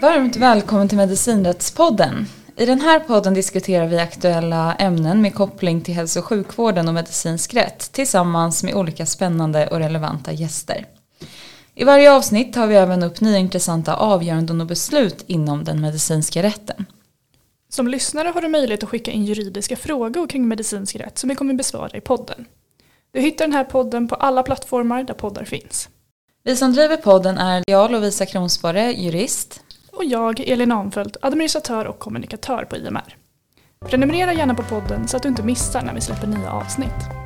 Varmt välkommen till Medicinrättspodden. I den här podden diskuterar vi aktuella ämnen med koppling till hälso och sjukvården och medicinsk rätt tillsammans med olika spännande och relevanta gäster. I varje avsnitt tar vi även upp nya intressanta avgöranden och beslut inom den medicinska rätten. Som lyssnare har du möjlighet att skicka in juridiska frågor kring medicinsk rätt som vi kommer besvara i podden. Du hittar den här podden på alla plattformar där poddar finns. Vi som driver podden är Lovisa Kronsborre, jurist. Och jag, Elin Arnfeldt, administratör och kommunikatör på IMR. Prenumerera gärna på podden så att du inte missar när vi släpper nya avsnitt.